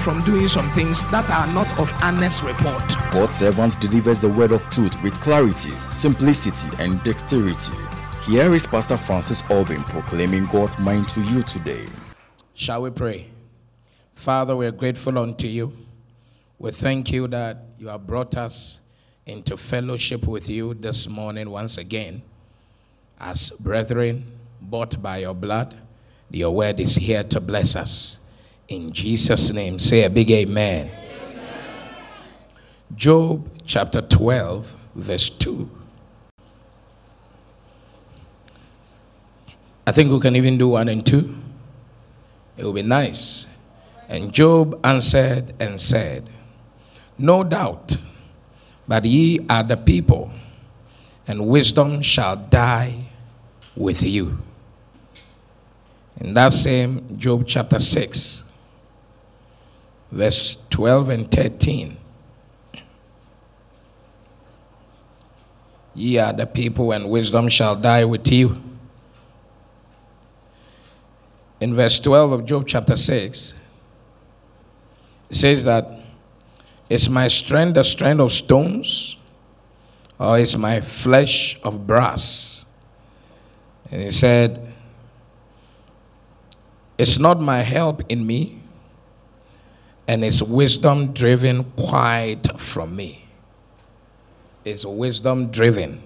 from doing some things that are not of honest report. God's servant delivers the word of truth with clarity, simplicity, and dexterity. Here is Pastor Francis Albin proclaiming God's mind to you today. Shall we pray? Father, we're grateful unto you. We thank you that you have brought us into fellowship with you this morning once again. As brethren, bought by your blood, your word is here to bless us. In Jesus' name, say a big amen. amen. Job chapter 12, verse 2. I think we can even do one and two. It will be nice. And Job answered and said, No doubt, but ye are the people, and wisdom shall die with you. In that same Job chapter 6, verse 12 and 13. Ye are the people, and wisdom shall die with you. In verse 12 of Job chapter 6, it says that, Is my strength the strength of stones, or is my flesh of brass? And he said, It's not my help in me and it's wisdom driven quite from me. It's wisdom driven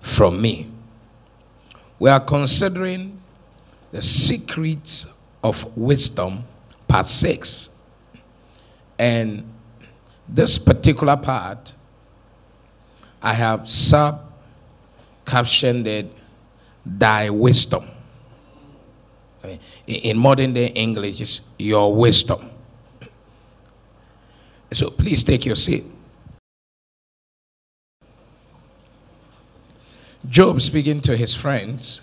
from me. We are considering the secrets of wisdom, part six. And this particular part, I have sub captioned it, Thy Wisdom in modern day English, is your wisdom. So please take your seat. Job speaking to his friends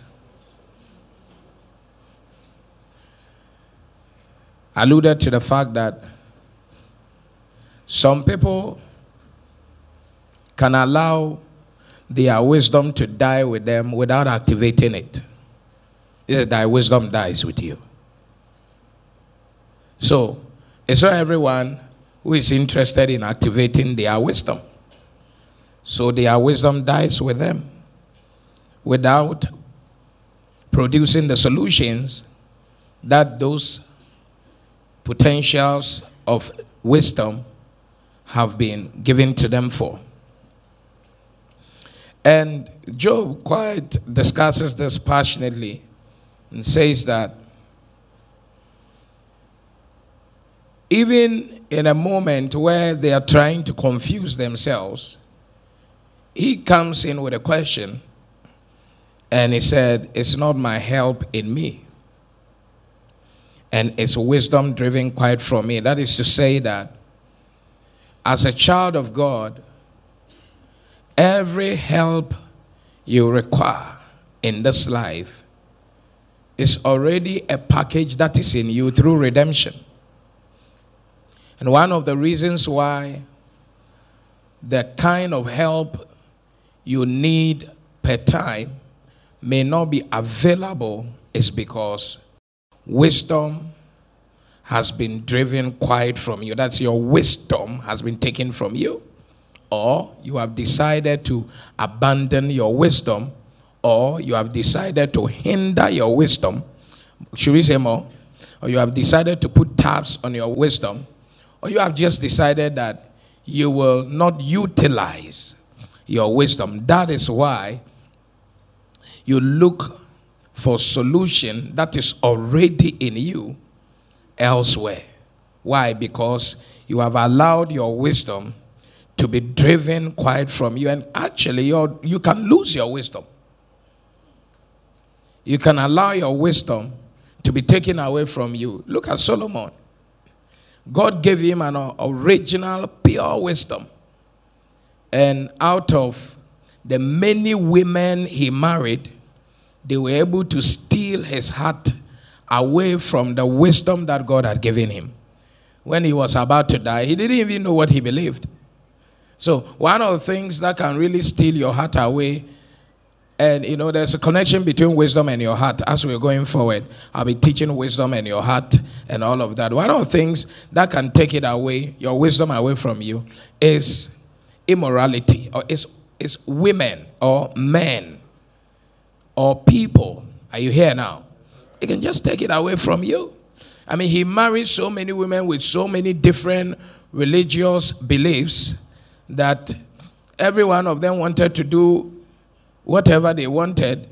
alluded to the fact that some people can allow their wisdom to die with them without activating it thy wisdom dies with you. So, it's not everyone who is interested in activating their wisdom. So, their wisdom dies with them without producing the solutions that those potentials of wisdom have been given to them for. And Job quite discusses this passionately and says that even in a moment where they are trying to confuse themselves, he comes in with a question and he said, It's not my help in me. And it's wisdom driven quite from me. That is to say that as a child of God, every help you require in this life is already a package that is in you through redemption. And one of the reasons why the kind of help you need per time may not be available is because wisdom has been driven quite from you. That's your wisdom has been taken from you. Or you have decided to abandon your wisdom or you have decided to hinder your wisdom. Should we say more? Or you have decided to put tabs on your wisdom, or you have just decided that you will not utilize your wisdom. That is why you look for solution that is already in you elsewhere. Why? Because you have allowed your wisdom to be driven quite from you, and actually, you can lose your wisdom you can allow your wisdom to be taken away from you. Look at Solomon. God gave him an original, pure wisdom. And out of the many women he married, they were able to steal his heart away from the wisdom that God had given him. When he was about to die, he didn't even know what he believed. So, one of the things that can really steal your heart away, and you know, there's a connection between wisdom and your heart. As we're going forward, I'll be teaching wisdom and your heart and all of that. One of the things that can take it away, your wisdom away from you, is immorality, or is, is women or men or people. Are you here now? It can just take it away from you. I mean, he married so many women with so many different religious beliefs that every one of them wanted to do whatever they wanted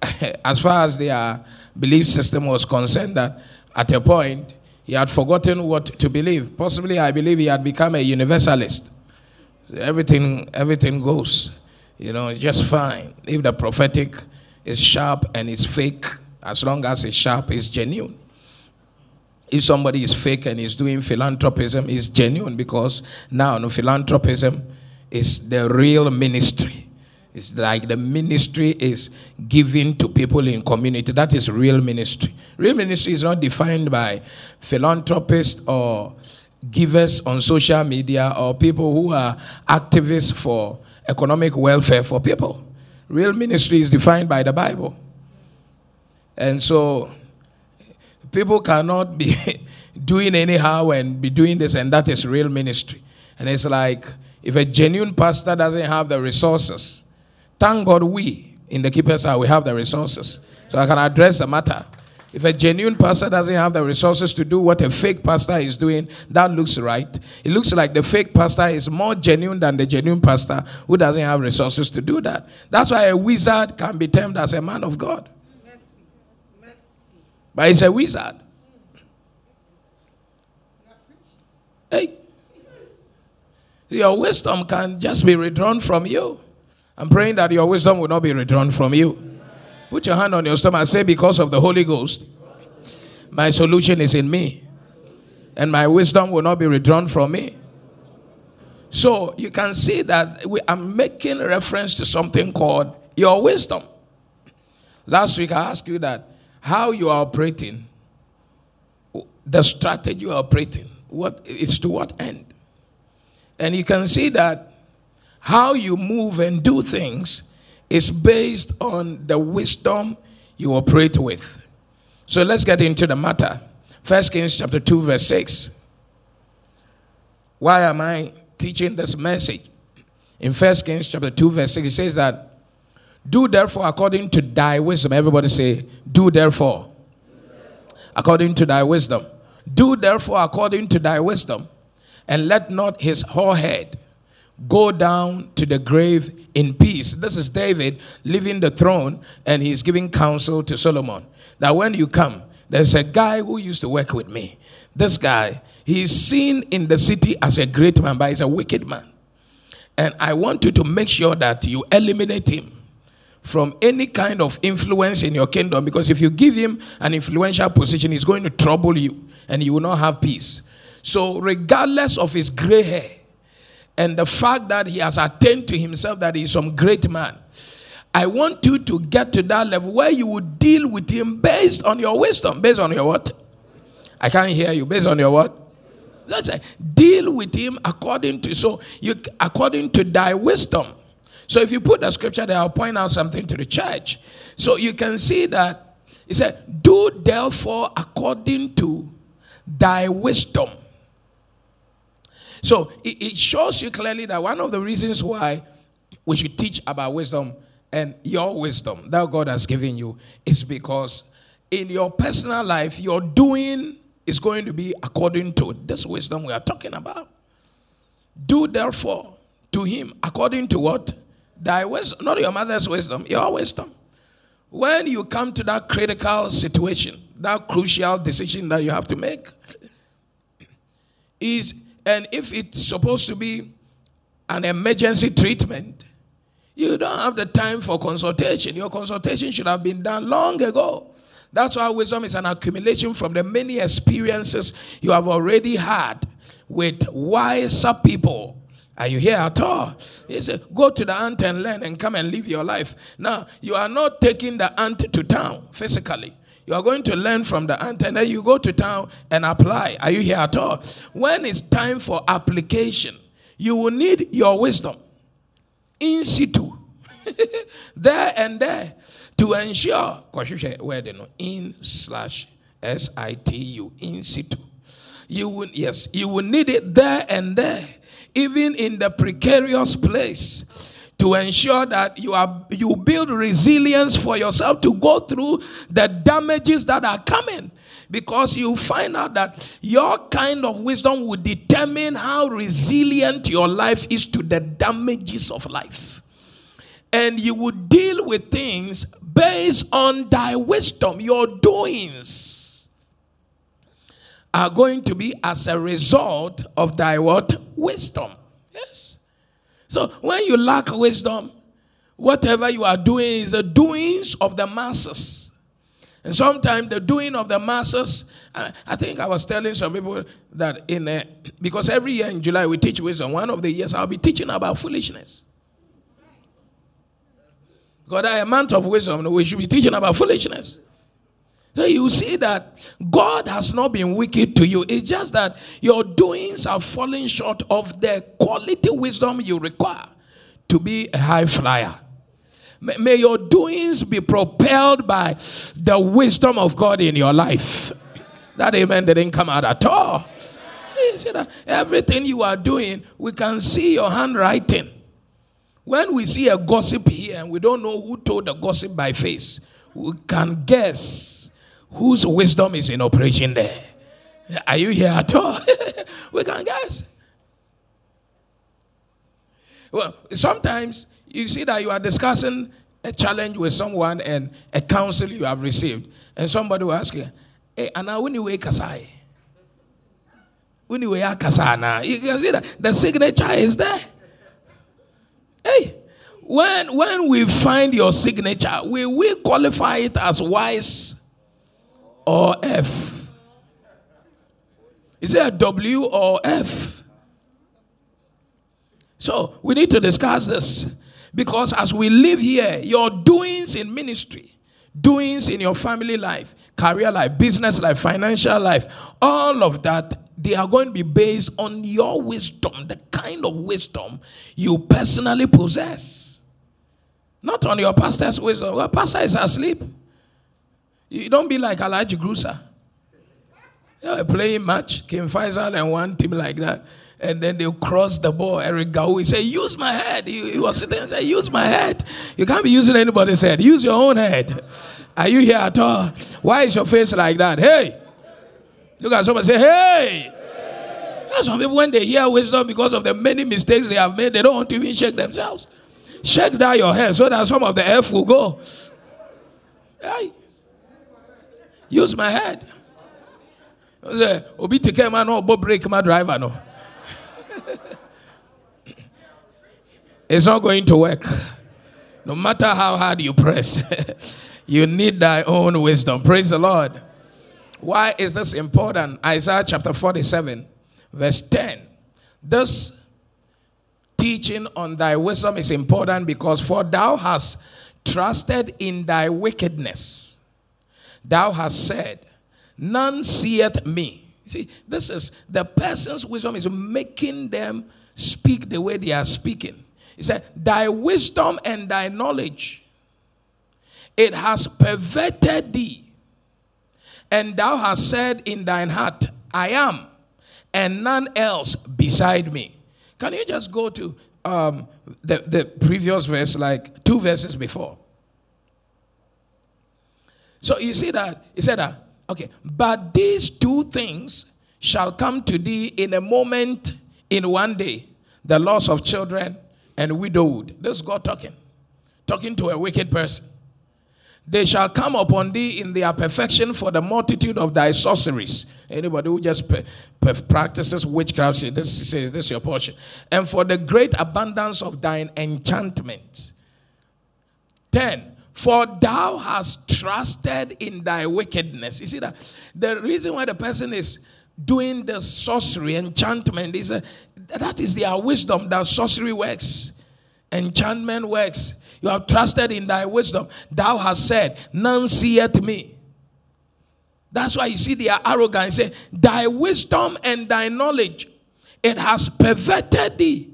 as far as their belief system was concerned that at a point he had forgotten what to believe. Possibly i believe he had become a universalist. So everything everything goes you know just fine. If the prophetic is sharp and it's fake as long as it's sharp it's genuine. If somebody is fake and is doing philanthropism, it's genuine because now no philanthropism is the real ministry. It's like the ministry is given to people in community. That is real ministry. Real ministry is not defined by philanthropists or givers on social media or people who are activists for economic welfare for people. Real ministry is defined by the Bible. And so People cannot be doing anyhow and be doing this, and that is real ministry. And it's like if a genuine pastor doesn't have the resources, thank God we in the keepers house we have the resources, so I can address the matter. If a genuine pastor doesn't have the resources to do what a fake pastor is doing, that looks right. It looks like the fake pastor is more genuine than the genuine pastor who doesn't have resources to do that. That's why a wizard can be termed as a man of God. But he's a wizard. Hey. Your wisdom can just be withdrawn from you. I'm praying that your wisdom will not be withdrawn from you. Put your hand on your stomach. Say, because of the Holy Ghost, my solution is in me. And my wisdom will not be withdrawn from me. So you can see that we are making reference to something called your wisdom. Last week I asked you that how you are operating, the strategy you are operating, what it's to what end. And you can see that how you move and do things is based on the wisdom you operate with. So let's get into the matter. First Kings chapter 2, verse 6. Why am I teaching this message? In First Kings chapter 2, verse 6, it says that do therefore according to thy wisdom. Everybody say, Do therefore. According to thy wisdom. Do therefore according to thy wisdom, and let not his hoar head go down to the grave in peace. This is David leaving the throne, and he's giving counsel to Solomon that when you come, there's a guy who used to work with me. This guy, he's seen in the city as a great man, but he's a wicked man. And I want you to make sure that you eliminate him from any kind of influence in your kingdom because if you give him an influential position, he's going to trouble you and you will not have peace. So, regardless of his gray hair and the fact that he has attained to himself that he's some great man, I want you to get to that level where you would deal with him based on your wisdom. Based on your what? I can't hear you. Based on your what? That's it. Deal with him according to so you according to thy wisdom. So if you put the scripture there, I'll point out something to the church. So you can see that he said, Do therefore according to thy wisdom. So it, shows you clearly that one of the reasons why we should teach about wisdom and your wisdom that God has given you is because in your personal life, your doing is going to be according to this wisdom we are talking about. Do therefore to him according to what? Thy wisdom, not your mother's wisdom, your wisdom. When you come to that critical situation, that crucial decision that you have to make, is and if it's supposed to be an emergency treatment, you don't have the time for consultation. Your consultation should have been done long ago. That's why wisdom is an accumulation from the many experiences you have already had with wiser people Are you here at all? He said, Go to the ant and learn and come and live your life. Now, you are not taking the ant to town physically. You are going to learn from the ant and then you go to town and apply. Are you here at all? When it's time for application, you will need your wisdom in situ, there and there, to ensure. Where they know in slash S I T U in situ. You will yes, you will need it there and there, even in the precarious place to ensure that you are you build resilience for yourself to go through the damages that are coming. Because you find out that your kind of wisdom will determine how resilient your life is to the damages of life. And you will deal with things based on thy wisdom. Your doings are going to be as a result of thy what? Wisdom. Yes so when you lack wisdom, whatever you are doing is the doings of the masses. And sometimes the doing of the masses, I, think I was telling some people that in a, because every year in July we teach wisdom. One of the years I'll be teaching about foolishness. Because a month of wisdom, we should be teaching about foolishness. So you see that God has not been wicked to you. It's just that your doings are falling short of the quality wisdom you require to be a high flyer. May your doings be propelled by the wisdom of God in your life. That amen didn't come out at all. You see that everything you are doing, we can see your handwriting. When we see a gossip here and we don't know who told the gossip by face, we can guess whose wisdom is in operation there. Are you here at all? we can guess. Well, sometimes you see that you are discussing a challenge with someone and a counsel you have received, and somebody will ask you, Hey, Anna, when you wake aside, when you wake kasana, you can see that the signature is there. Hey, when when we find your signature, will we qualify it as wise or F? Is it a W or F? So we need to discuss this because as we live here, your doings in ministry, doings in your family life, career life, business life, financial life, all of that, they are going to be based on your wisdom, the kind of wisdom you personally possess. Not on your pastor's wisdom. Well, pastor is asleep. You don't be like Elijah Grusa. They playing match, King Faisal and one team like that. And then they cross the ball. Eric he said, Use my head. He, he was sitting and said, Use my head. You can't be using anybody's head. Use your own head. Are you here at all? Why is your face like that? Hey. Look at somebody say, Hey. hey. Some people, when they hear wisdom because of the many mistakes they have made, they don't want to even shake themselves. Shake down your head so that some of the F will go. Hey. Use my head. Obi take man no break my driver no. it's not going to work. No matter how hard you press, you need thy own wisdom. Praise the Lord. Why is this important? Isaiah chapter 47, verse 10. This teaching on thy wisdom is important because for thou hast trusted in thy wickedness Thou hast said, None seeth me. See, this is the person's wisdom is making them speak the way they are speaking. He said, Thy wisdom and thy knowledge, it has perverted thee. And thou hast said in thine heart, I am, and none else beside me. Can you just go to um, the, the previous verse, like two verses before? So you see that he said that okay, but these two things shall come to thee in a moment, in one day, the loss of children and widowhood. This is God talking, talking to a wicked person. They shall come upon thee in their perfection for the multitude of thy sorceries. Anybody who just practices witchcraft, this, this is your portion. And for the great abundance of thine enchantments. 10 for thou hast trusted in thy wickedness. You see that? The reason why the person is doing the sorcery, enchantment, is a, that is their wisdom that sorcery works, enchantment works. You have trusted in thy wisdom. Thou hast said, None seeth me. That's why you see they are arrogant. Say, Thy wisdom and thy knowledge, it has perverted thee.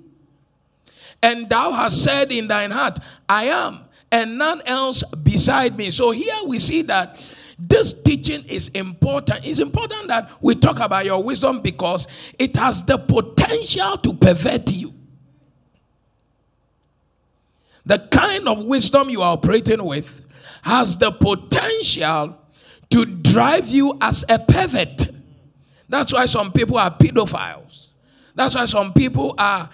And thou hast said in thine heart, I am, and none else beside me. So here we see that this teaching is important. It's important that we talk about your wisdom because it has the potential to pervert you. The kind of wisdom you are operating with has the potential to drive you as a pervert. That's why some people are pedophiles. That's why some people are,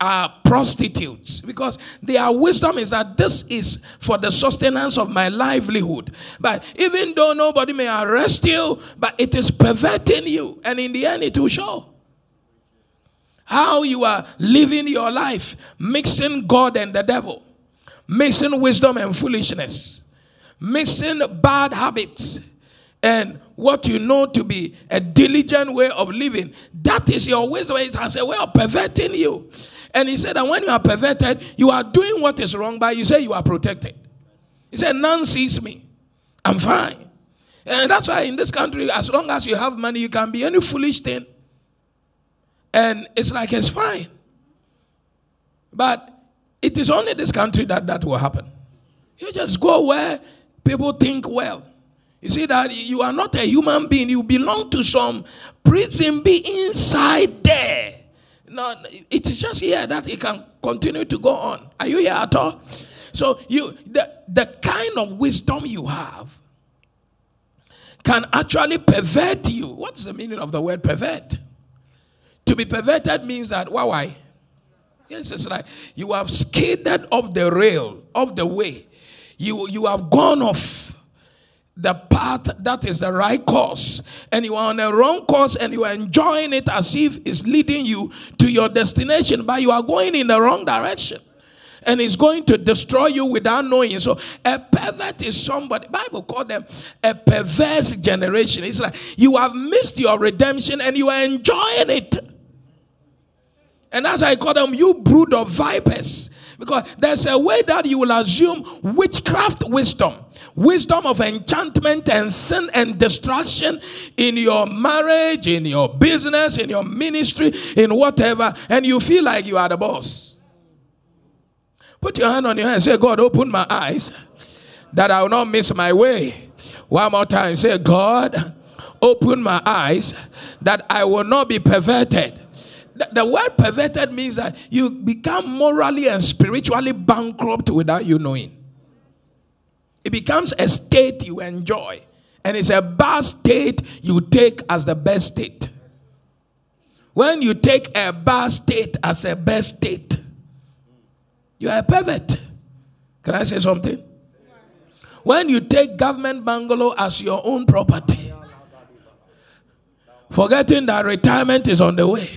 are prostitutes because their wisdom is that this is for the sustenance of my livelihood. But even though nobody may arrest you, but it is perverting you, and in the end, it will show how you are living your life, mixing God and the devil, mixing wisdom and foolishness, mixing bad habits and what you know to be a diligent way of living, that is your wisdom. It has a way of perverting you. And he said that when you are perverted, you are doing what is wrong, but you say you are protected. He said, None sees me. I'm fine. And that's why in this country, as long as you have money, you can be any foolish thing. And it's like it's fine. But it is only this country that that will happen. You just go where people think well. You see that you are not a human being, you belong to some prison be inside there. No, it is just here that it can continue to go on. Are you here at all? So you the, the kind of wisdom you have can actually pervert you. What's the meaning of the word pervert? To be perverted means that why why? Yes, it's like you have skated off the rail, off the way. You you have gone off the path that is the right course and you are on a wrong course and you are enjoying it as if it's leading you to your destination but you are going in the wrong direction and it's going to destroy you without knowing. So a pervert is somebody bible called them a perverse generation. It's like you have missed your redemption and you are enjoying it. And as i call them you brood of vipers because there's a way that you will assume witchcraft wisdom, wisdom of enchantment and sin and destruction in your marriage, in your business, in your ministry, in whatever, and you feel like you are the boss. Put your hand on your head and say, God, open my eyes that I will not miss my way. One more time, say, God, open my eyes that I will not be perverted the word perverted means that you become morally and spiritually bankrupt without you knowing. It becomes a state you enjoy, and it's a bad state you take as the best state. When you take a bad state as a best state, you are a pervert. Can I say something? When you take government bungalow as your own property, forgetting that retirement is on the way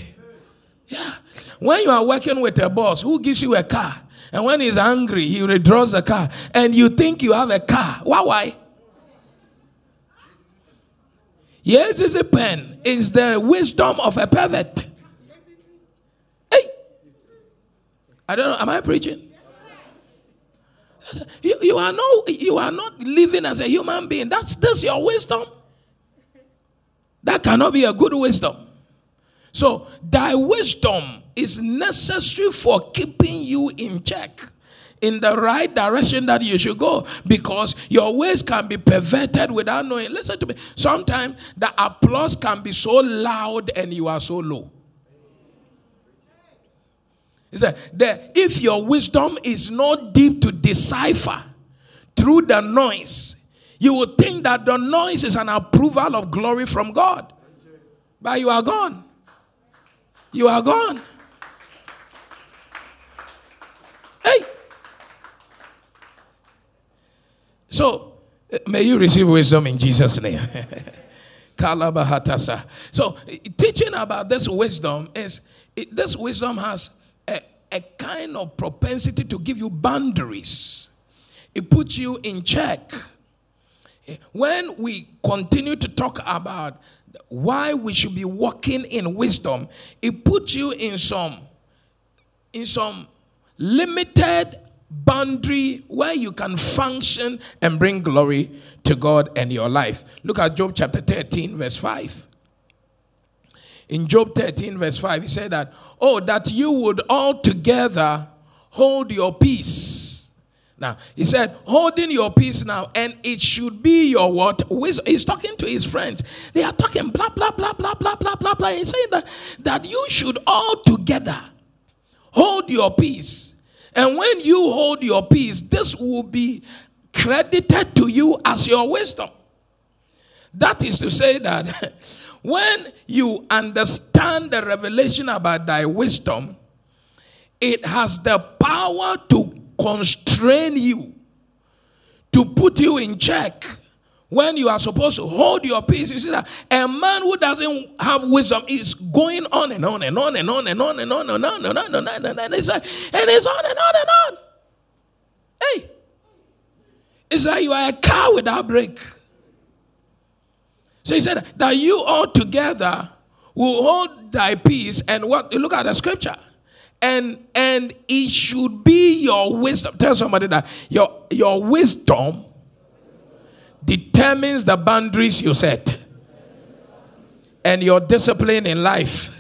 yeah. When you are working with a boss who gives you a car, and when he's angry, he withdraws the car, and you think you have a car. Why? Why? Yes, it's a pen. It's the wisdom of a pervert. Hey, I don't know. Am I preaching? You, you are no, you are not living as a human being. That's this your wisdom. That cannot be a good wisdom. So, thy wisdom is necessary for keeping you in check in the right direction that you should go because your ways can be perverted without knowing. Listen to me. Sometimes the applause can be so loud and you are so low. That, that if your wisdom is not deep to decipher through the noise, you would think that the noise is an approval of glory from God. But you are gone you are gone. Hey. So, eh, may you receive wisdom in Jesus' name. so, teaching about this wisdom is it, this wisdom has a, a kind of propensity to give you boundaries, it puts you in check. When we continue to talk about why we should be walking in wisdom, it puts you in some in some limited boundary where you can function and bring glory to God and your life. Look at Job chapter 13, verse 5. In Job 13, verse 5, he said that, Oh, that you would altogether hold your peace now, he said, holding your peace now, and it should be your what? He's talking to his friends. They are talking blah, blah, blah, blah, blah, blah, blah, blah. He's saying that, that you should all together hold your peace. And when you hold your peace, this will be credited to you as your wisdom. That is to say that when you understand the revelation about thy wisdom, it has the power to constrain you, to put you in check when you are supposed to hold your peace. You see that a man who doesn't have wisdom is going on and on and on and on and on and on and on and on and on and on and it's on and on and on. Hey, it's like you are a car without brake. So he said that you all together will hold thy peace and what look at the scripture and and it should be your wisdom. Tell somebody that. Your your wisdom determines the boundaries you set. And your discipline in life.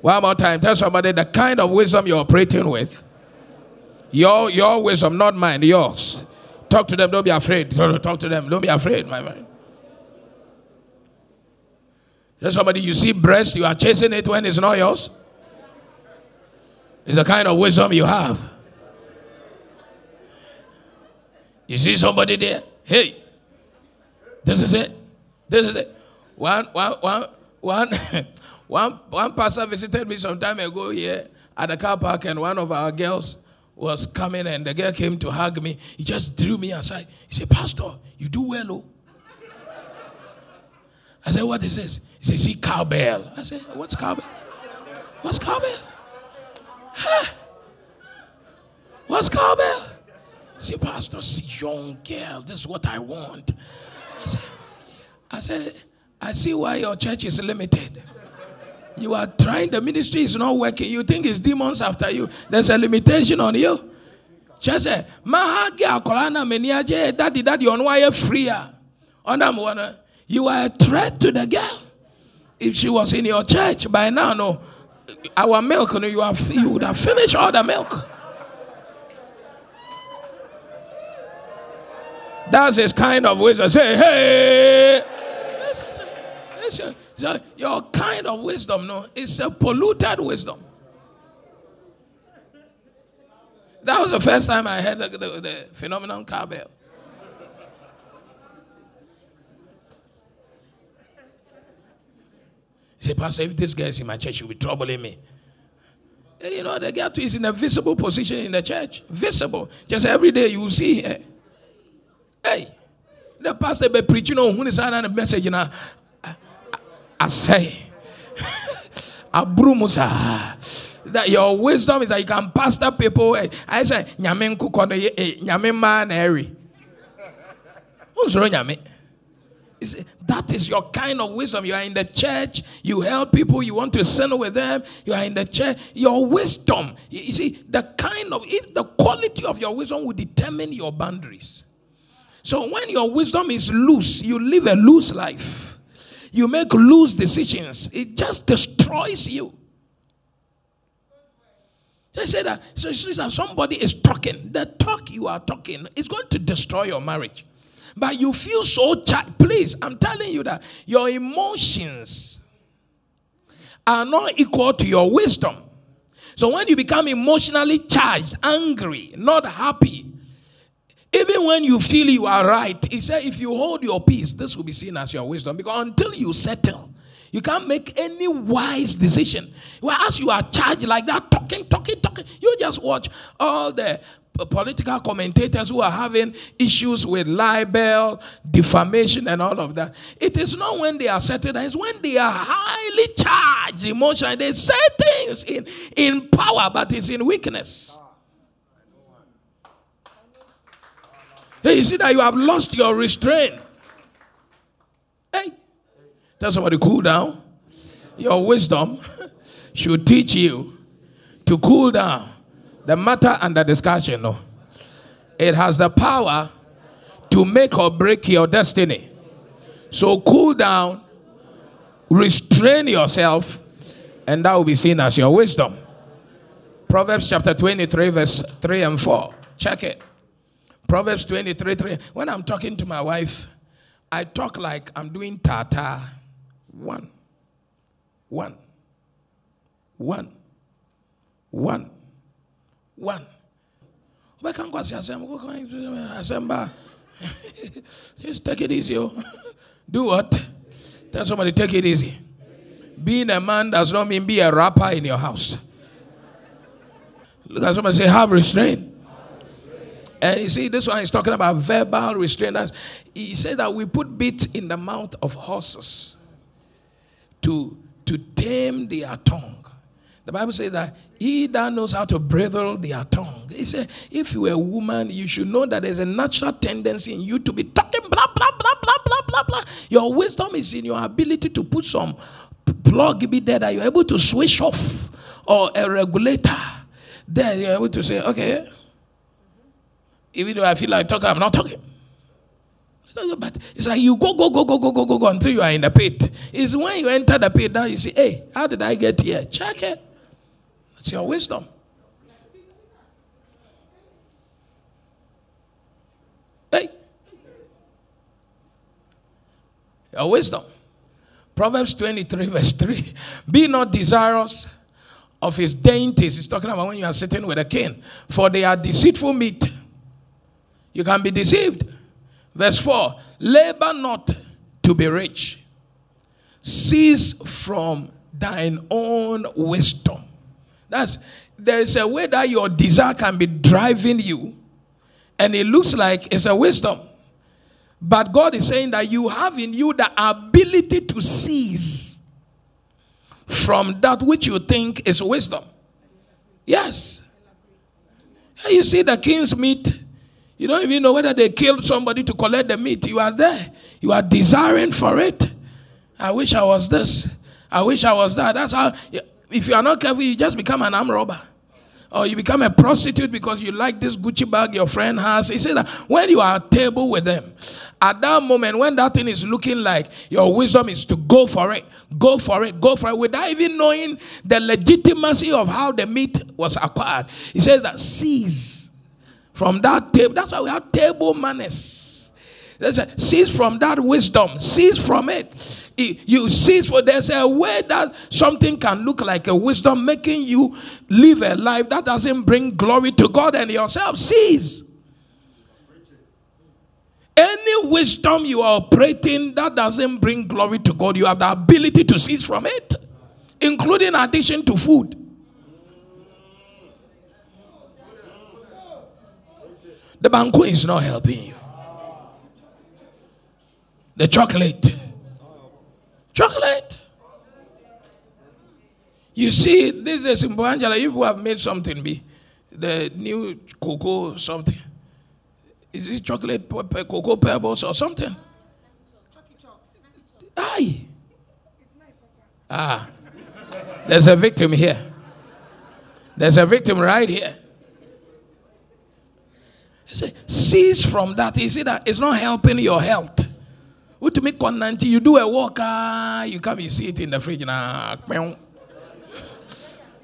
One more time. Tell somebody the kind of wisdom you're operating with. Your your wisdom not mine yours. Talk to them. Don't be afraid. Talk to them. Don't be afraid my man Tell somebody you see breast you are chasing it when it's not yours it's the kind of wisdom you have. You see somebody there? Hey, this is it. This is it. One, one, one, one, one, one pastor visited me some time ago here at the car park, and one of our girls was coming, and the girl came to hug me. He just drew me aside. He said, Pastor, you do well, oh. I said, What is this? He said, See cowbell. I said, What's cowbell? What's cowbell? Huh? What's cowbell? See, Pastor, see, young girl, this is what I want. I said, I said, I see why your church is limited. You are trying, the ministry is not working. You think it's demons after you. There's a limitation on you. Just say, eh, Mahagi akolana meniaje, daddy, daddy, on why freer. Eh, you are a threat to the girl. If she was in your church by now, no, our milk, and you, have, you would have finished all the milk. That's his kind of wisdom. Say, hey. Listen, listen, your kind of wisdom, no, it's a polluted wisdom. That was the first time I heard the, the, the phenomenon cowbell. Said, Pastor, if this girl is in my church, she'll be troubling me. Eh, you know, the girl is in a visible position in the church. Visible. Just every day you will see her. Hey, the pastor be preaching on who is on the message, you know. I say, Abrumusa. That your wisdom is that you can pastor people. Eh, I say, Nyamin kukono, Nyamin man, Eri. Who's wrong, Nyamin? That is your kind of wisdom. You are in the church, you help people, you want to sin with them, you are in the church. Your wisdom, you see, the kind of, if the quality of your wisdom will determine your boundaries. So when your wisdom is loose, you live a loose life. You make loose decisions. It just destroys you. They say that so, so somebody is talking. The talk you are talking is going to destroy your marriage but you feel so charged. Please, I'm telling you that your emotions are not equal to your wisdom. So when you become emotionally charged, angry, not happy, even when you feel you are right, he said, if you hold your peace, this will be seen as your wisdom. Because until you settle, you can't make any wise decision. Well, as you are charged like that, talking, talking, talking, you just watch all the political commentators who are having issues with libel, defamation, and all of that. It is not when they are settled, it's when they are highly charged emotionally. They say things in, in power, but it's in weakness. Hey, you see that you have lost your restraint. Hey, Tell somebody, cool down. Your wisdom should teach you to cool down the matter under discussion. No. It has the power to make or break your destiny. So cool down, restrain yourself, and that will be seen as your wisdom. Proverbs chapter 23, verse 3 and 4. Check it. Proverbs 23, 3. When I'm talking to my wife, I talk like I'm doing tata. One. One. One. One. One. Just take it easy. Oh. Do what? Tell somebody, take it easy. Being a man does not mean be a rapper in your house. Look at somebody say, have restraint. And you see, this one is talking about verbal restraint. He said that we put bits in the mouth of horses to, to tame their tongue. The Bible says that he that knows how to bridle their tongue. He said, if you're a woman, you should know that there's a natural tendency in you to be talking blah, blah, blah, blah, blah, blah, blah. Your wisdom is in your ability to put some plug be there that you're able to switch off or a regulator then you're able to say, okay, even though I feel like talking, I'm not talking. But it's like you go, go, go, go, go, go, go, go until you are in the pit. It's when you enter the pit that you say, hey, how did I get here? Check it. That's your wisdom. Hey. Your wisdom. Proverbs 23, verse 3. Be not desirous of his dainties. He's talking about when you are sitting with a king. For they are deceitful meat. You can be deceived. Verse 4 Labor not to be rich, cease from thine own wisdom. That's there's a way that your desire can be driving you, and it looks like it's a wisdom. But God is saying that you have in you the ability to cease from that which you think is wisdom. Yes. You see the king's meat. You don't even know whether they killed somebody to collect the meat. You are there. You are desiring for it. I wish I was this. I wish I was that. That's how, if you are not careful, you just become an arm robber. Or you become a prostitute because you like this Gucci bag your friend has. He said that when you are at table with them at that moment, when that thing is looking like your wisdom is to go for it, go for it, go for it, without even knowing the legitimacy of how the meat was acquired. He says that cease from that table. That's why we have table manners. Cease from that wisdom, cease from it you cease for there's a way that something can look like a wisdom making you live a life that doesn't bring glory to God and yourself. Cease. Any wisdom you are operating that doesn't bring glory to God, you have the ability to cease from it, including addition to food. The banquet is not helping you. The chocolate. Chocolate. You see, this is in Angela. You have made something be the new cocoa something. Is it chocolate cocoa pebbles or something? Aye. Ah. There's a victim here. There's a victim right here. Cease from that. You see that it's not helping your health. What to make you do a walk, ah, you come, you see it in the fridge. Nah,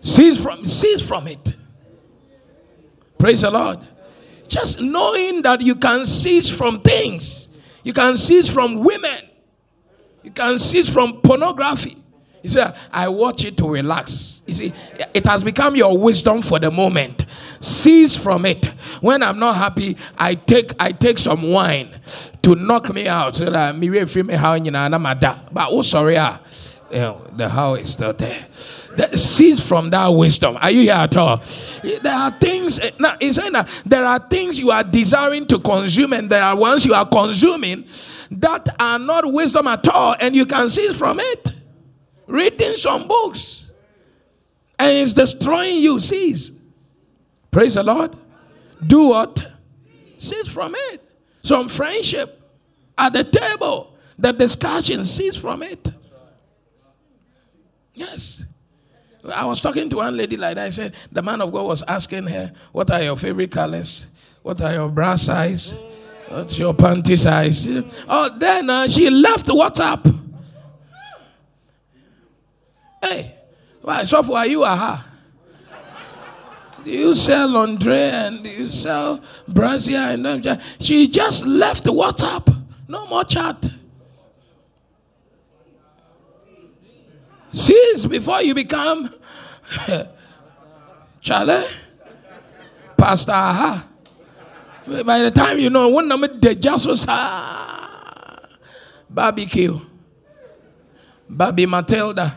cease from cease from it. Praise the Lord. Just knowing that you can cease from things, you can cease from women, you can cease from pornography. You say, I watch it to relax. You see, it has become your wisdom for the moment. Cease from it. When I'm not happy, I take I take some wine to knock me out so that me me how But oh sorry, ah, the how is still there that cease from that wisdom. Are you here at all? There are things, eh, now he's saying that there are things you are desiring to consume, and there are ones you are consuming that are not wisdom at all, and you can cease from it. Reading some books, and it's destroying you. Cease. Praise the Lord. Do what? Cease from it. Some friendship at the table, the discussion, cease from it. Yes. I was talking to one lady like that. I said, the man of God was asking her, What are your favorite colors? What are your bra size? What's your panty size? Oh, then uh, she left WhatsApp. Hey, why? So for you, aha. You sell laundry and you sell brazier and she just left WhatsApp. No more chat. Since before you become Charlie, Pastor Aha. By the time you know, one number the Jesus barbecue, Baby Matilda,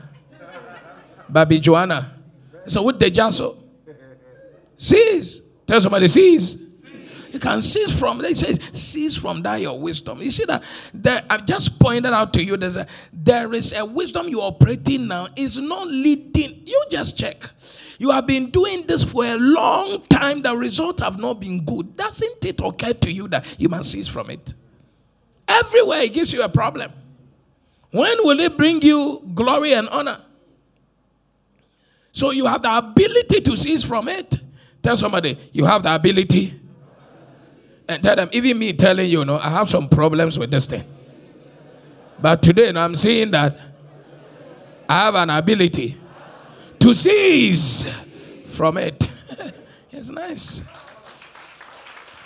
Baby Joanna. So what the Jaso? Cease. Tell somebody cease. You can cease from. They say cease from that your wisdom. You see that there, I've just pointed out to you. There's a, there is a wisdom you're operating now. Is not leading. You just check. You have been doing this for a long time. The results have not been good. Doesn't it occur to you that you must cease from it? Everywhere it gives you a problem. When will it bring you glory and honor? So you have the ability to cease from it. Tell somebody, you have the ability. And tell them, even me telling you, know, I have some problems with this thing. But today, I'm seeing that I have an ability to seize from it. it's nice.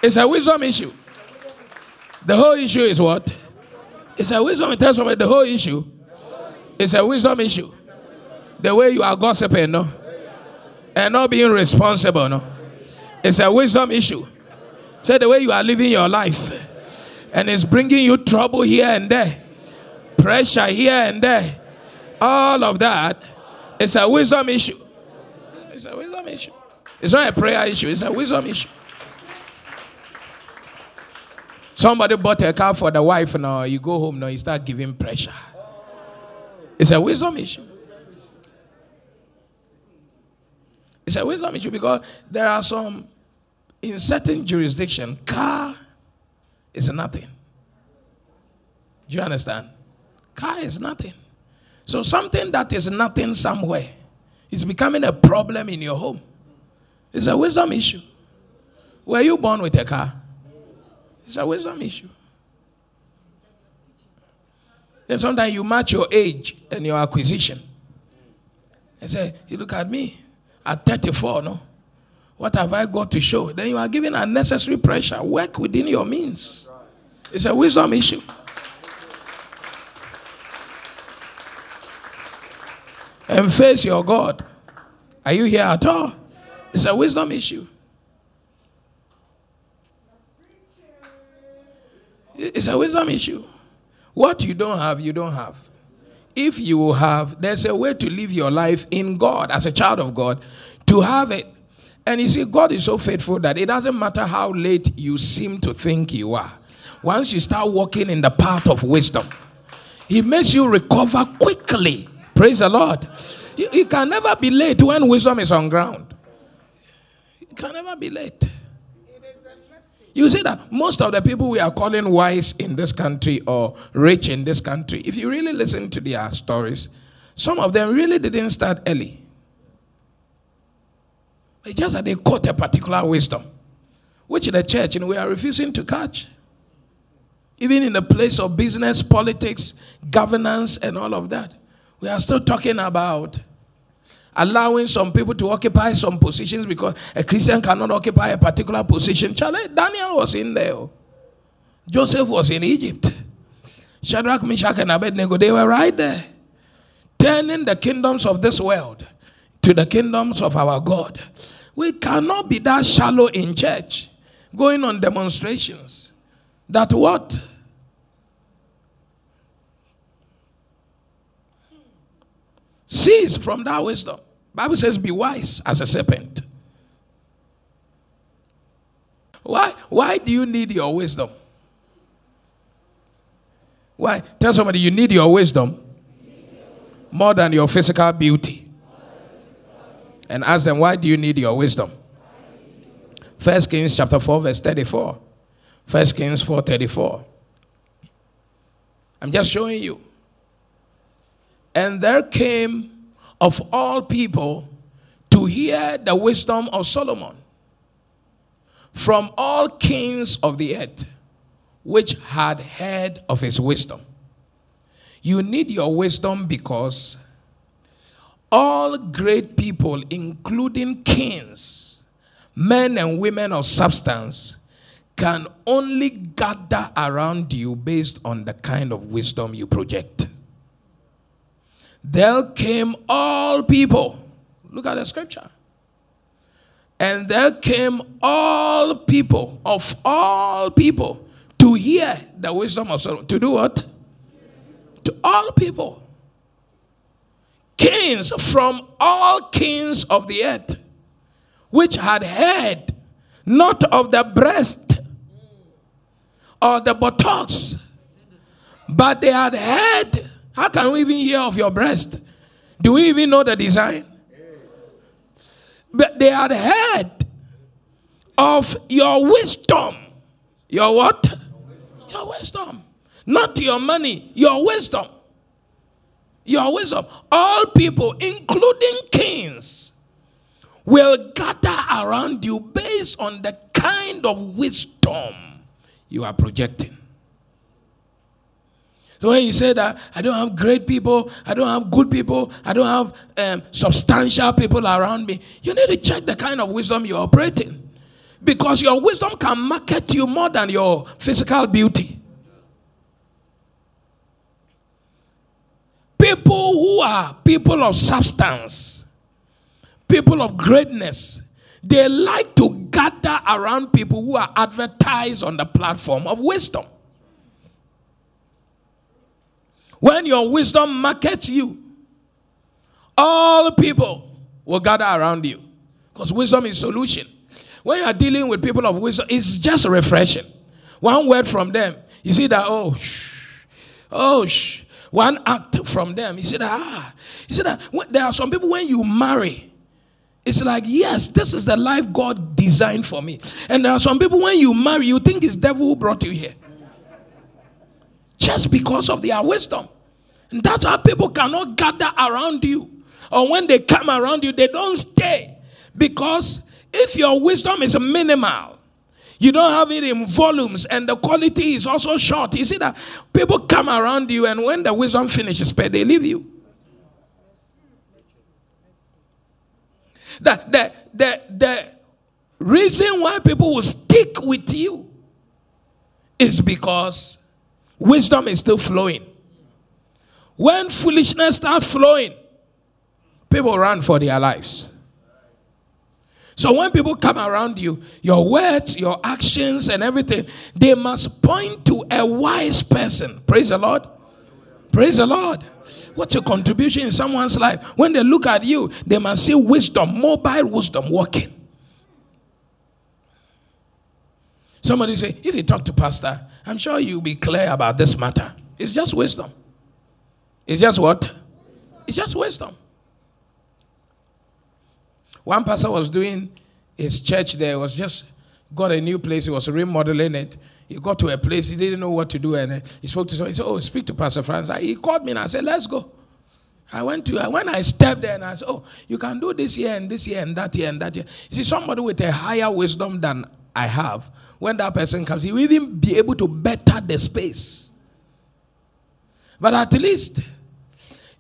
It's a wisdom issue. The whole issue is what? It's a wisdom. Tell somebody the whole issue. It's a wisdom issue. The way you are gossiping, no? And not being responsible, no? It's a wisdom issue. Say the way you are living your life. And it's bringing you trouble here and there, pressure here and there. All of that it's a wisdom issue. It's a wisdom issue. It's not a prayer issue, it's a wisdom issue. Somebody bought a car for the wife now, you go home now, you start giving pressure. It's a wisdom issue. It's a wisdom issue because there are some, in certain jurisdiction, car is nothing. Do you understand? Car is nothing. So something that is nothing somewhere is becoming a problem in your home. It's a wisdom issue. Were you born with a car? It's a wisdom issue. Then sometimes you match your age and your acquisition. And say, you look at me at 34, no? What have I got to show? Then you are giving unnecessary pressure. Work within your means. It's a wisdom issue. and face your God. Are you here at all? It's a wisdom issue. It's a wisdom issue. What you don't have, you don't have. If you have, there's a way to live your life in God as a child of God to have it. And you see, God is so faithful that it doesn't matter how late you seem to think you are. Once you start walking in the path of wisdom, He makes you recover quickly Praise the Lord. You, you can never be late when wisdom is on ground. You can never be late. You see that most of the people we are calling wise in this country or rich in this country, if you really listen to their stories, some of them really didn't start early. It's just that they caught a particular wisdom, which in the church know, we are refusing to catch. Even in the place of business, politics, governance, and all of that. We are still talking about allowing some people to occupy some positions because a Christian cannot occupy a particular position. Charlie, Daniel was in there. Joseph was in Egypt. Shadrach, Meshach, and Abednego, they were right there. Turning the kingdoms of this world to the kingdoms of our God. We cannot be that shallow in church, going on demonstrations. That what? Cease from that wisdom. Bible says, be wise as a serpent. Why, why do you need your wisdom? Why? Tell somebody you need your wisdom more than your physical beauty. And ask them, why do you need your wisdom? First Kings chapter 4, verse 34. First Kings 4 34. I'm just showing you. And there came of all people to hear the wisdom of Solomon from all kings of the earth which had heard of his wisdom. You need your wisdom because all great people, including kings, men and women of substance, can only gather around you based on the kind of wisdom you project. There came all people. Look at the scripture. And there came all people, of all people, to hear the wisdom of Solomon. To do what? To all people. Kings from all kings of the earth, which had heard not of the breast or the buttocks, but they had heard. How can we even hear of your breast? Do we even know the design? But they had heard of your wisdom. Your what? Your wisdom. Not your money, your wisdom. Your wisdom. All people, including kings, will gather around you based on the kind of wisdom you are projecting. So when you say that I don't have great people, I don't have good people, I don't have um, substantial people around me, you need to check the kind of wisdom you're operating. Because your wisdom can market you more than your physical beauty. People who are people of substance, people of greatness, they like to gather around people who are advertised on the platform of wisdom. When your wisdom markets you, all people will gather around you because wisdom is solution. When you are dealing with people of wisdom, it's just refreshing. One word from them, you see that, oh, shh, oh, shh. One act from them, you see that, ah, you see that there are some people when you marry, it's like, yes, this is the life God designed for me. And there are some people when you marry, you think it's devil who brought you here. Just because of their wisdom. And that's how people cannot gather around you. Or when they come around you, they don't stay. Because if your wisdom is minimal, you don't have it in volumes, and the quality is also short. You see that people come around you, and when the wisdom finishes, they leave you. The, the, the, the reason why people will stick with you is because wisdom is still flowing. When foolishness starts flowing, people run for their lives. So when people come around you, your words, your actions, and everything, they must point to a wise person. Praise the Lord. Praise the Lord. What's your contribution in someone's life? When they look at you, they must see wisdom, mobile wisdom working. Somebody say, if you talk to pastor, I'm sure you'll be clear about this matter. It's just wisdom. It's just what? It's just wisdom. One pastor was doing his church there, was just got a new place, he was remodeling it. He got to a place, he didn't know what to do, and he spoke to someone. He said, Oh, speak to Pastor Franz. He called me and I said, Let's go. I went to, when I stepped there and I said, Oh, you can do this here and this here and that here and that here. You see, somebody with a higher wisdom than I have, when that person comes, he will even be able to better the space. But at least,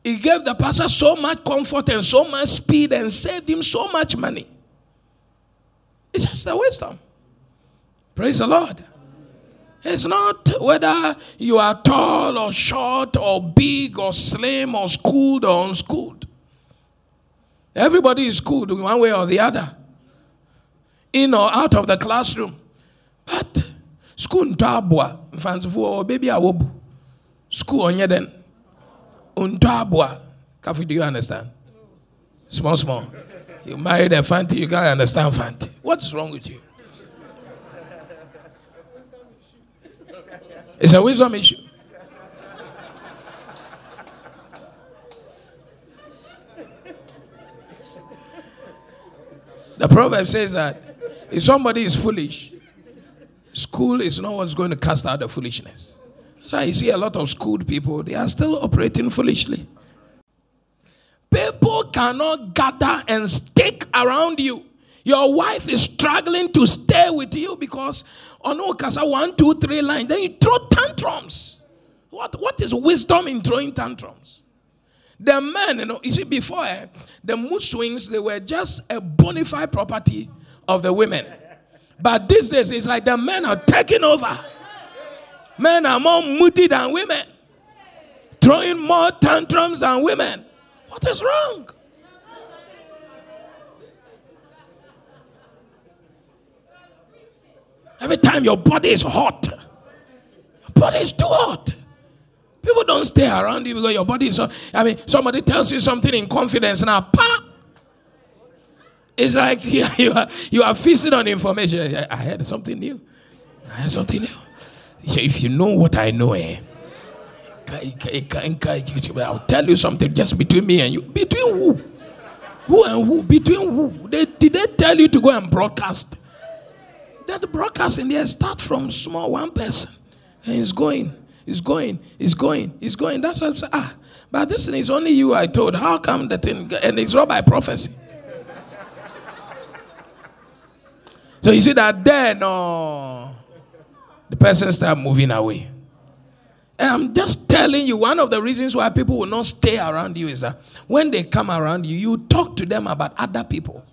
he gave the pastor so much comfort and so much speed and saved him so much money. It's just the wisdom. Praise the Lord. It's not whether you are tall or short or big or slim or schooled or unschooled. Everybody is schooled in one way or the other, in or out of the classroom. But school ntabwa mfansifu baby awobu school onye den Untabwa. Kafi, do you understand? Small, small. You married a fanti, you gotta understand fanti. What's wrong with you? It's a wisdom issue. The proverb says that if somebody is foolish, school is not what's going to cast out the foolishness. So you see a lot of schooled people, they are still operating foolishly. People cannot gather and stick around you. Your wife is struggling to stay with you because on oh Okasa one, two, three line, then you throw tantrums. What, what is wisdom in throwing tantrums? The men, you know, you see, before eh, the mood swings, they were just a bona fide property of the women. But these days, it's like the men are taking over. Men are more moody than women, throwing more tantrums than women. What is wrong? Every time your body is hot, your body is too hot. People don't stay around you because your body is. So, I mean, somebody tells you something in confidence now, pa. It's like you, you, are, you are feasting on information. I heard something new. I heard something new. So if you know what I know, eh, I'll tell you something just between me and you. Between who? Who and who? Between who? They, did they tell you to go and broadcast? That broadcasting there start from small one person. And it's going, it's going, it's going, it's going. That's what I'm saying. Ah, but this thing is only you I told. How come the thing and it's not by prophecy? So you see that then no the person start moving away. And I'm just telling you, one of the reasons why people will not stay around you is that when they come around you, you talk to them about other people.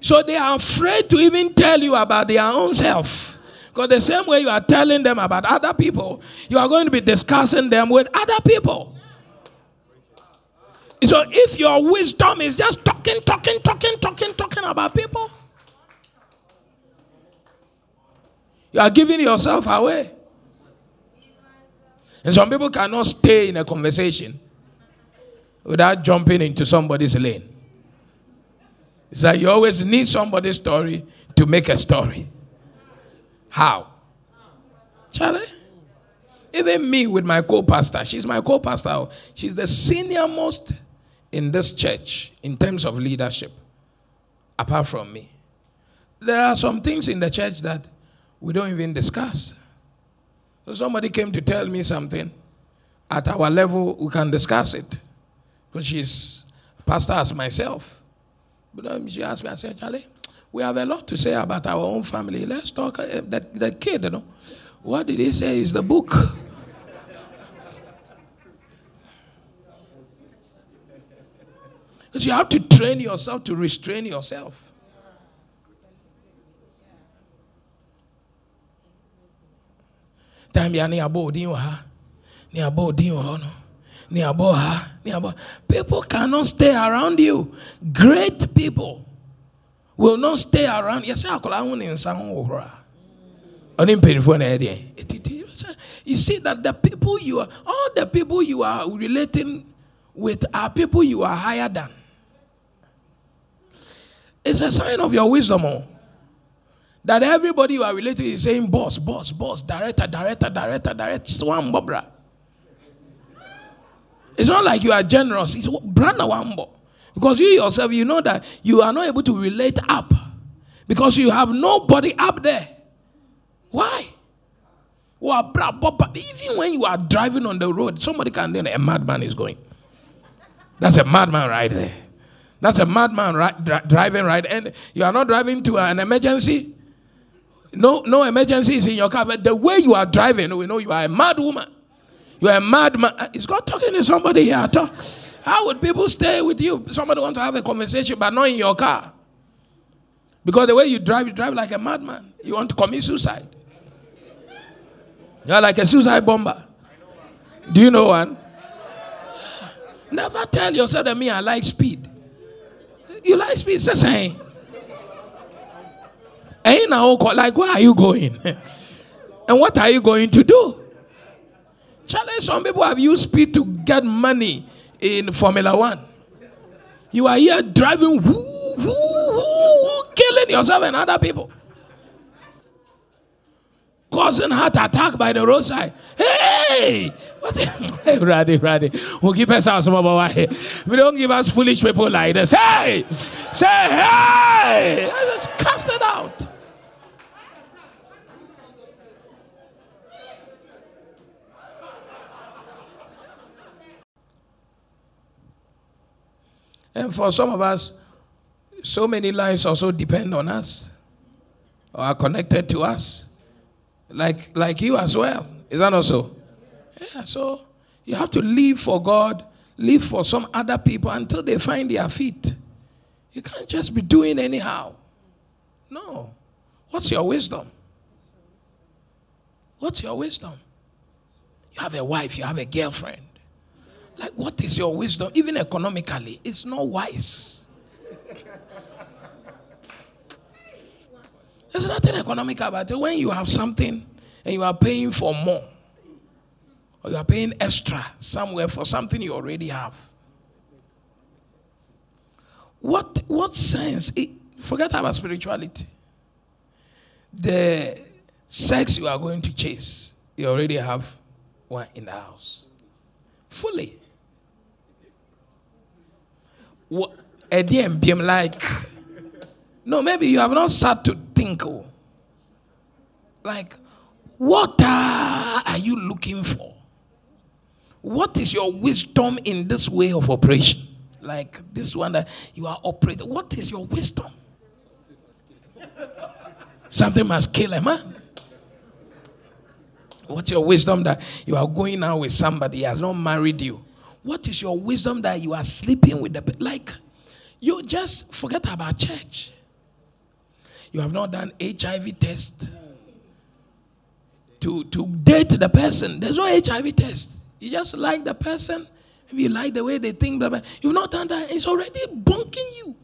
So they are afraid to even tell you about their own self. Because the same way you are telling them about other people, you are going to be discussing them with other people. So if your wisdom is just talking, talking, talking, talking, talking about people, you are giving yourself away. And some people cannot stay in a conversation without jumping into somebody's lane. It's like you always need somebody's story to make a story. How? Charlie? Even me with my co pastor, she's my co pastor. She's the senior most in this church in terms of leadership, apart from me. There are some things in the church that we don't even discuss. So somebody came to tell me something. At our level, we can discuss it. Because she's pastor as myself. But she asked me, I said, Charlie, we have a lot to say about our own family. Let's talk. Eh, the, the kid, you know, what did he say is the book? You have to train yourself to restrain yourself. time wɔ ha hɔ no ne yɛabɔ ha ne yɛabɔ people cannot stay around you. Great people will not stay around. Ne nsa you see that the people you are all the people you are relating with are people you are higher than it's a sign of your wisdom oh. That everybody you are related is saying boss, boss, boss, director, director, director, director. One bobra. It's not like you are generous. It's brand wambo. Because you yourself, you know that you are not able to relate up. Because you have nobody up there. Why? Even when you are driving on the road, somebody can then a madman is going. That's a madman right there. That's a madman right, dri- driving right, and you are not driving to an emergency. No, no emergency is in your car, but the way you are driving, we know you are a mad woman. You are a mad man. Uh, is God talking to somebody here at all? How would people stay with you? Somebody want to have a conversation, but not in your car. Because the way you drive, you drive like a madman. You want to commit suicide. You're like a suicide bomber. Do you know one? Never tell yourself that me, I like speed. You like speed, the same. Ain't like where are you going? and what are you going to do? Challenge some people have used speed to get money in Formula One. You are here driving, whoo, whoo, whoo, killing yourself and other people. Causing heart attack by the roadside. Hey! What hey, Raddy, Raddy. We'll give us our some We don't give us foolish people like this. Hey! Say, hey! I just cast it out. And for some of us, so many lives also depend on us or are connected to us. Like like you as well. Is that not so? Yeah, so you have to live for God, live for some other people until they find their feet. You can't just be doing anyhow. No. What's your wisdom? What's your wisdom? You have a wife, you have a girlfriend. Like, what is your wisdom? Even economically, it's not wise. There's nothing economic about it. When you have something and you are paying for more, or you are paying extra somewhere for something you already have. What what sense? It, forget about spirituality. The sex you are going to chase, you already have one in the house. Fully. What like no, maybe you have not sat to think. Oh, like, what are you looking for? What is your wisdom in this way of operation? Like this one that you are operating. What is your wisdom? Something must kill man. What's your wisdom that you are going out with somebody has not married you? What is your wisdom that you are sleeping with the like? You just forget about church. You have not done HIV test to to date the person. There's no HIV test. You just like the person. If you like the way they think, blah, blah, you've not done that. It's already bunking you.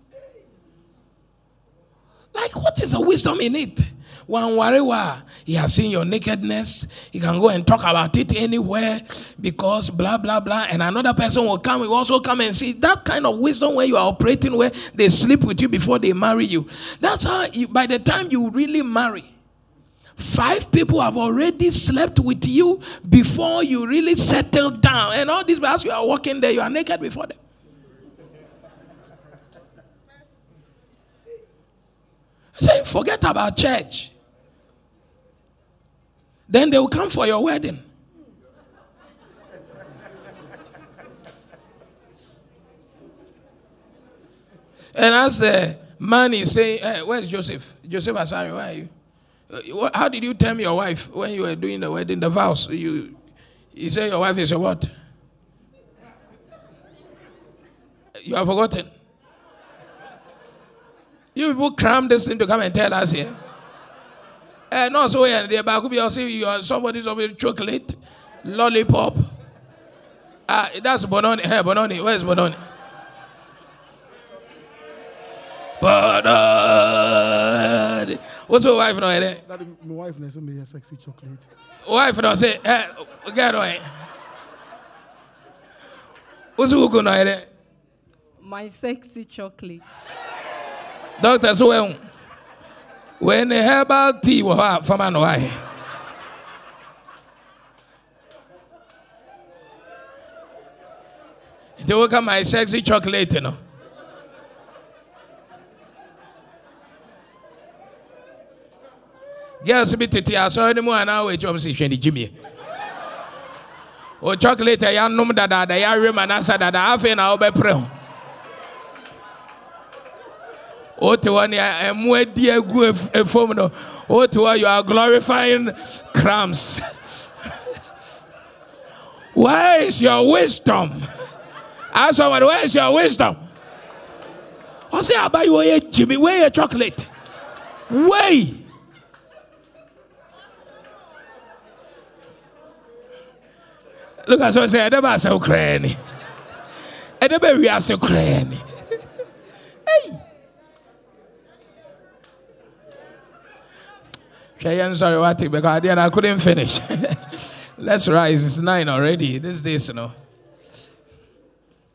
Like, what is the wisdom in it? One whatever he has seen your nakedness, he can go and talk about it anywhere because blah blah blah. And another person will come, he will also come and see that kind of wisdom where you are operating, where they sleep with you before they marry you. That's how you, by the time you really marry, Five people have already slept with you before you really settled down. And all this, as you are walking there, you are naked before them. Say, forget about church. Then they will come for your wedding. And as the man is saying, hey, Where's Joseph? Joseph Asari, where are you? Uh, how did you tell your wife when you were doing the wedding, the vows? You, you say your wife is a what? You have forgotten. You people cram this thing to come and tell us here. Eh, and also, yeah, there could be also you are somebody's over chocolate, lollipop. Ah, that's Bononi. Hey, Bononi. Where's Bononi? Bononi. What's your wife now? That eh? my wife knows me a sexy chocolate. Wife now say, hey, get away. What's your wife now? My sexy chocolate. Doctor, so when when the herbal tea was from an wife. They will come my sexy chocolate, you know. girls bi tete asɔre no mu anaa wɔ akyɛm sɛ hwɛ ne gyimie o chocolate a yɛanom dadaada yɛawe ma nasa dada afei na wobɛprɛ ho wote hɔ ne ɛmo adi agu efom no wote hɔ you are glorifying crumbs where is your wisdom ask somebody where is your wisdom I say, I ɔsɛ abayi Jimmy, gyimi wɔyɛ chocolate wei Look at someone say, I never say Ukraine. I never realize Ukraine. Hey. Cheyenne, sorry, what because I, did, I couldn't finish. Let's rise. It's nine already. This days, you know.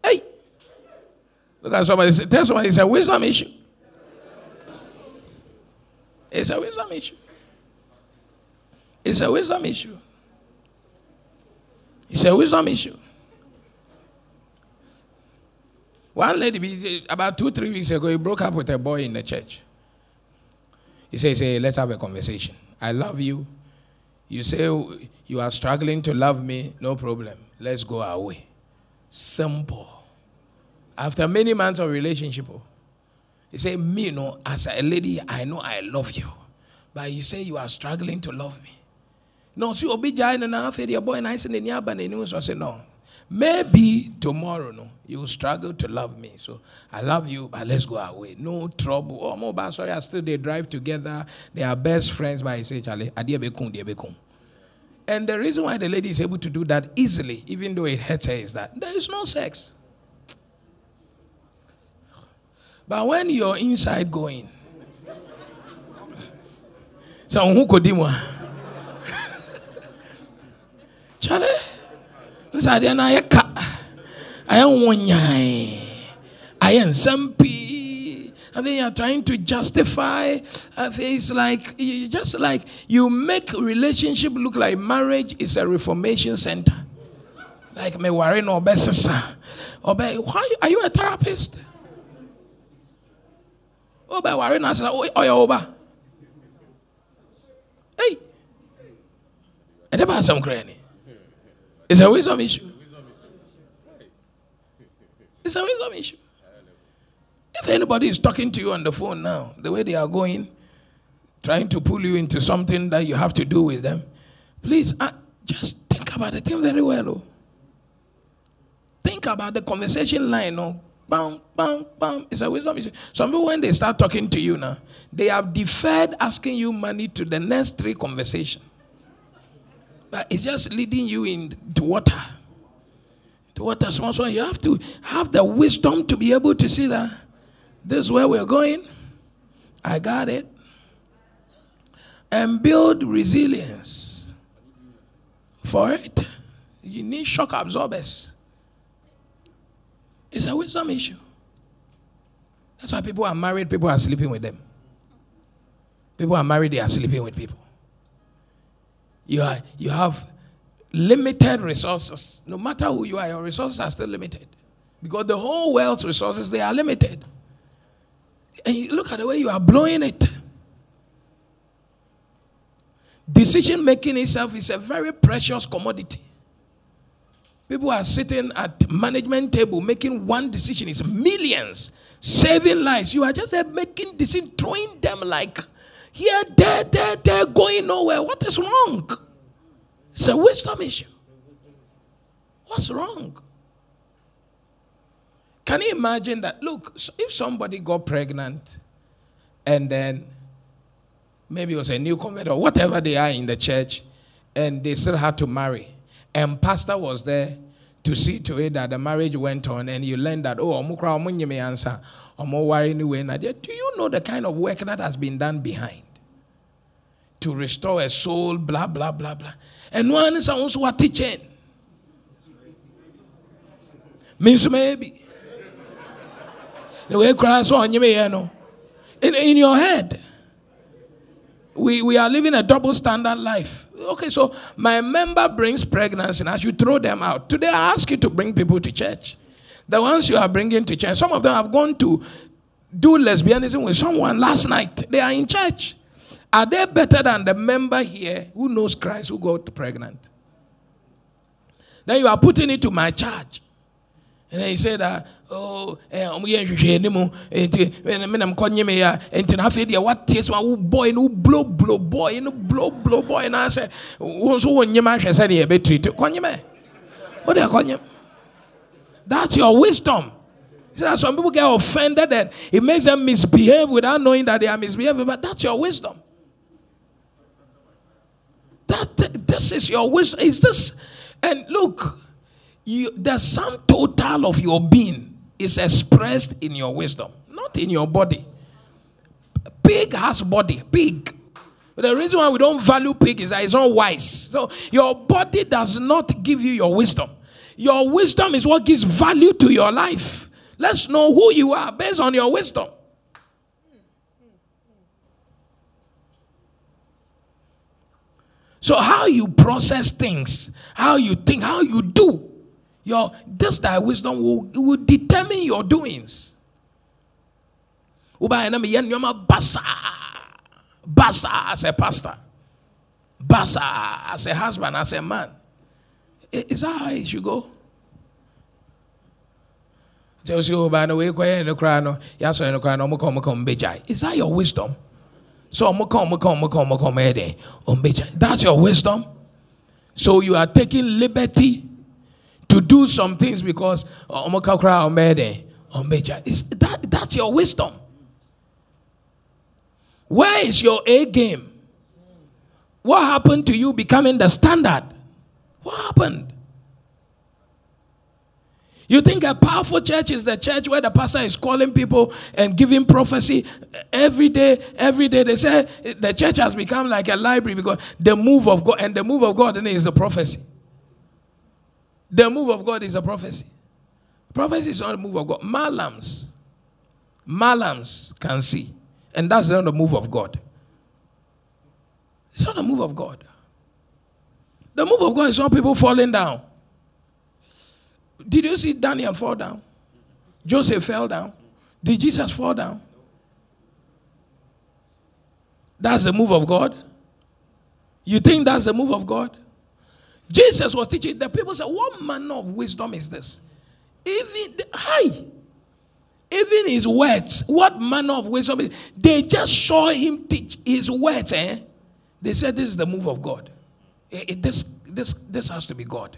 Hey. Look at somebody. Tell somebody it's a wisdom issue. It's a wisdom issue. It's a wisdom issue. It's a wisdom issue. One lady, about two, three weeks ago, he broke up with a boy in the church. He says, Hey, let's have a conversation. I love you. You say you are struggling to love me, no problem. Let's go away. Simple. After many months of relationship, oh, he said, Me, you know, as a lady, I know I love you. But you say you are struggling to love me. No, see, obi jai na na afi boy na ise ni aba na ni so say no. Maybe tomorrow, no, you will struggle to love me. So I love you, but let's go away. No trouble. Oh, mo ba sorry, I still they drive together. They are best friends. But I say, Charlie. And the reason why the lady is able to do that easily, even though it hurts her, is that there is no sex. But when you're inside going, so who could Charlie, this idea na ayɛ ka, ayɛ nwonyae, ayɛ nsɛm pii. I think you're trying to justify. I think it's like you just like you make relationship look like marriage is a reformation center. Like me worry no besesa. Obe, oh, why are you a therapist? Oh, Obe worry na sa oya oba. Hey. Edeba some granny. It's a wisdom issue. It's a wisdom issue. If anybody is talking to you on the phone now, the way they are going, trying to pull you into something that you have to do with them, please uh, just think about the thing very well. Oh. Think about the conversation line. Oh. Bam, bam, bam. It's a wisdom issue. Some people, when they start talking to you now, they have deferred asking you money to the next three conversations. But it's just leading you into water. To water, small, small. You have to have the wisdom to be able to see that this is where we're going. I got it. And build resilience for it. You need shock absorbers. It's a wisdom issue. That's why people are married, people are sleeping with them. People are married, they are sleeping with people. You, are, you have limited resources. No matter who you are, your resources are still limited. Because the whole world's resources, they are limited. And you look at the way you are blowing it. Decision making itself is a very precious commodity. People are sitting at management table making one decision. It's millions, saving lives. You are just making decisions, throwing them like here, there, there, there, going nowhere. What is wrong? It's a wisdom issue. What's wrong? Can you imagine that? Look, if somebody got pregnant and then maybe it was a new convert or whatever they are in the church and they still had to marry, and pastor was there to see to it that the marriage went on and you learned that, oh, answer, do you know the kind of work that has been done behind? to restore a soul, blah, blah, blah, blah. And one is also what teaching. Means maybe. The way Christ on you, know. In, in your head. We, we are living a double standard life. Okay, so my member brings pregnancy and I should throw them out. Today I ask you to bring people to church. The ones you are bringing to church, some of them have gone to do lesbianism with someone last night. They are in church. Are they better than the member here who knows Christ who got pregnant? Then you are putting it to my charge. And he said, uh, Oh, I'm here anymore. And I'm calling me. And then I feel what takes my boy, no blow, blow, boy, no blow, blow, boy. And I say, What's one you might say, a bit treated? What do you call you? That's your wisdom. That some people get offended and it makes them misbehave without knowing that they are misbehaving, but that's your wisdom. That this is your wisdom. Is this? And look, you, the sum total of your being is expressed in your wisdom, not in your body. Pig has body, pig. But the reason why we don't value pig is that it's not wise. So your body does not give you your wisdom. Your wisdom is what gives value to your life. Let's know who you are based on your wisdom. So how you process things, how you think, how you do, your this thy wisdom will, will determine your doings. Basa, basa as a pastor, basa as a husband, as a man. Is that how it should go? is that your wisdom so that's your wisdom so you are taking liberty to do some things because uh, is that that's your wisdom where is your A game what happened to you becoming the standard what happened you think a powerful church is the church where the pastor is calling people and giving prophecy every day, every day? They say the church has become like a library because the move of God, and the move of God is a prophecy. The move of God is a prophecy. Prophecy is not the move of God. Malams, malams can see, and that's not the move of God. It's not the move of God. The move of God is not people falling down. Did you see Daniel fall down? Joseph fell down. Did Jesus fall down? That's the move of God. You think that's the move of God? Jesus was teaching. The people said, What manner of wisdom is this? Even, hi, even his words, what manner of wisdom is They just saw him teach his words, eh? They said, This is the move of God. It, it, this, this, this has to be God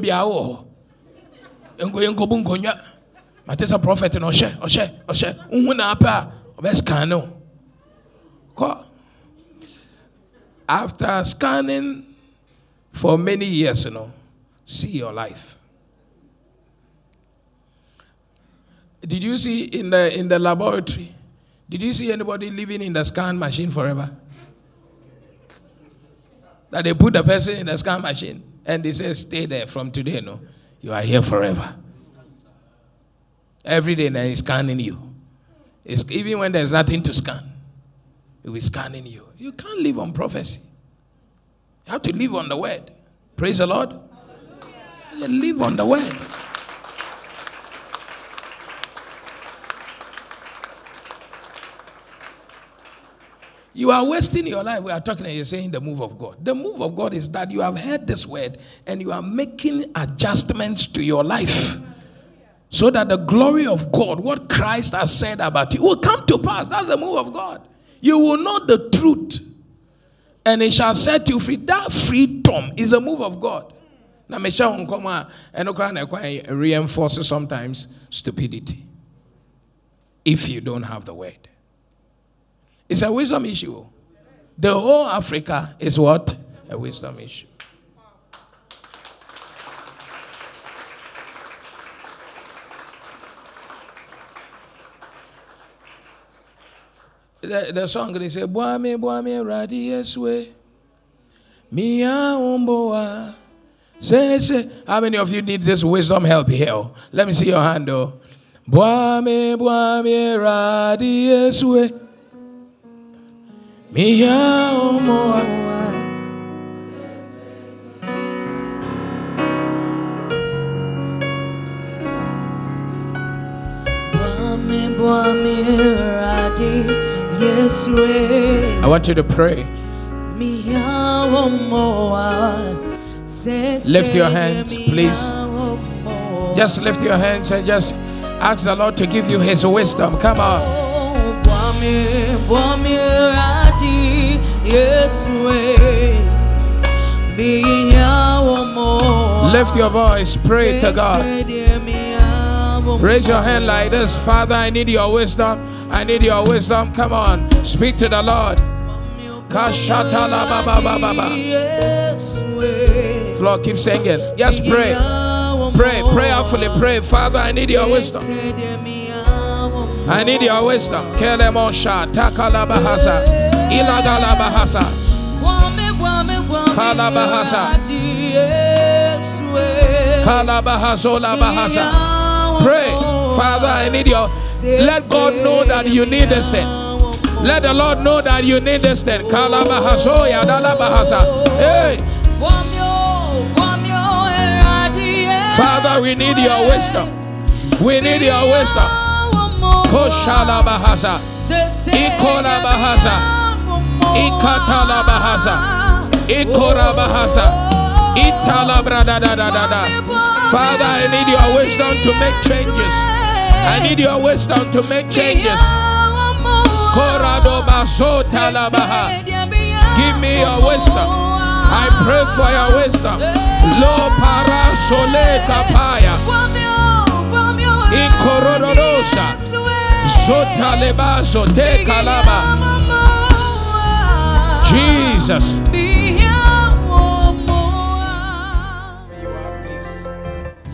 bi awɔ hɔ nko yɛn nkɔbu nkonnwa mate sɛ prɔfɛt na ɔhyɛ ɔhyɛ ɔhyɛ nhu na a no kɔ after scanning for many years you know see your life did you see in the in the laboratory did you see anybody living in the scan machine forever that they put the person in the scan machine and they say, stay there from today, no. You are here forever. Every day they're scanning you. It's, even when there's nothing to scan, be scanning you. You can't live on prophecy. You have to live on the word. Praise the Lord. Live on the word. You are wasting your life. We are talking and you're saying the move of God. The move of God is that you have heard this word and you are making adjustments to your life so that the glory of God, what Christ has said about you, will come to pass. That's the move of God. You will know the truth and it shall set you free. That freedom is a move of God. Now, Michelle Nkoma and reinforces sometimes stupidity if you don't have the word. It's a wisdom issue. The whole Africa is what? A wisdom issue. The, the song they say, Boame, Boame, Radi Yeswe. Mia Umboa. Say, say, how many of you need this wisdom help here? Let me see your hand, though. Boame, Boame, Radi Yeswe. Mia Omoa. I want you to pray. Lift your hands, please. Just lift your hands and just ask the Lord to give you His wisdom. Come on. Lift your voice, pray to God. Raise your hand like this Father, I need your wisdom. I need your wisdom. Come on, speak to the Lord. Floor, keep singing. Just pray. Pray, prayerfully pray. Father, I need your wisdom. I need your wisdom. Kelemosha, Takalabahasa, Ilagalabahasa, Kalabahasa, Bahasa. Pray, Father, I need your. Let God know that you need this thing. Let the Lord know that you need this thing. Hey. Father, we need your wisdom. We need your wisdom. Koshala Bahasa. Ikola Bahasa. Ikatala Bahasa. Ikora Bahasa. Father, I need your wisdom to make changes. I need your wisdom to make changes. Give me your wisdom. I pray for your wisdom. Lo para sole kapaya. Ikororodosa. Zota lebaso te kalaba. Jesus.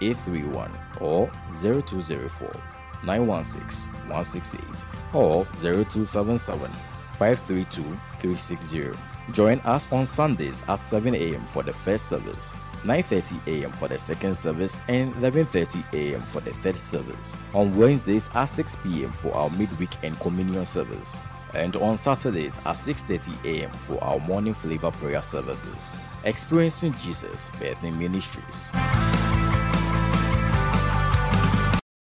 831 or 0204 916 168 or 0277 532 360. Join us on Sundays at 7 a.m. for the first service, 9:30 a.m. for the second service, and 11:30 a.m. for the third service. On Wednesdays at 6 p.m. for our midweek and communion service, and on Saturdays at 6:30 a.m. for our morning flavor prayer services. Experiencing Jesus Bethany Ministries.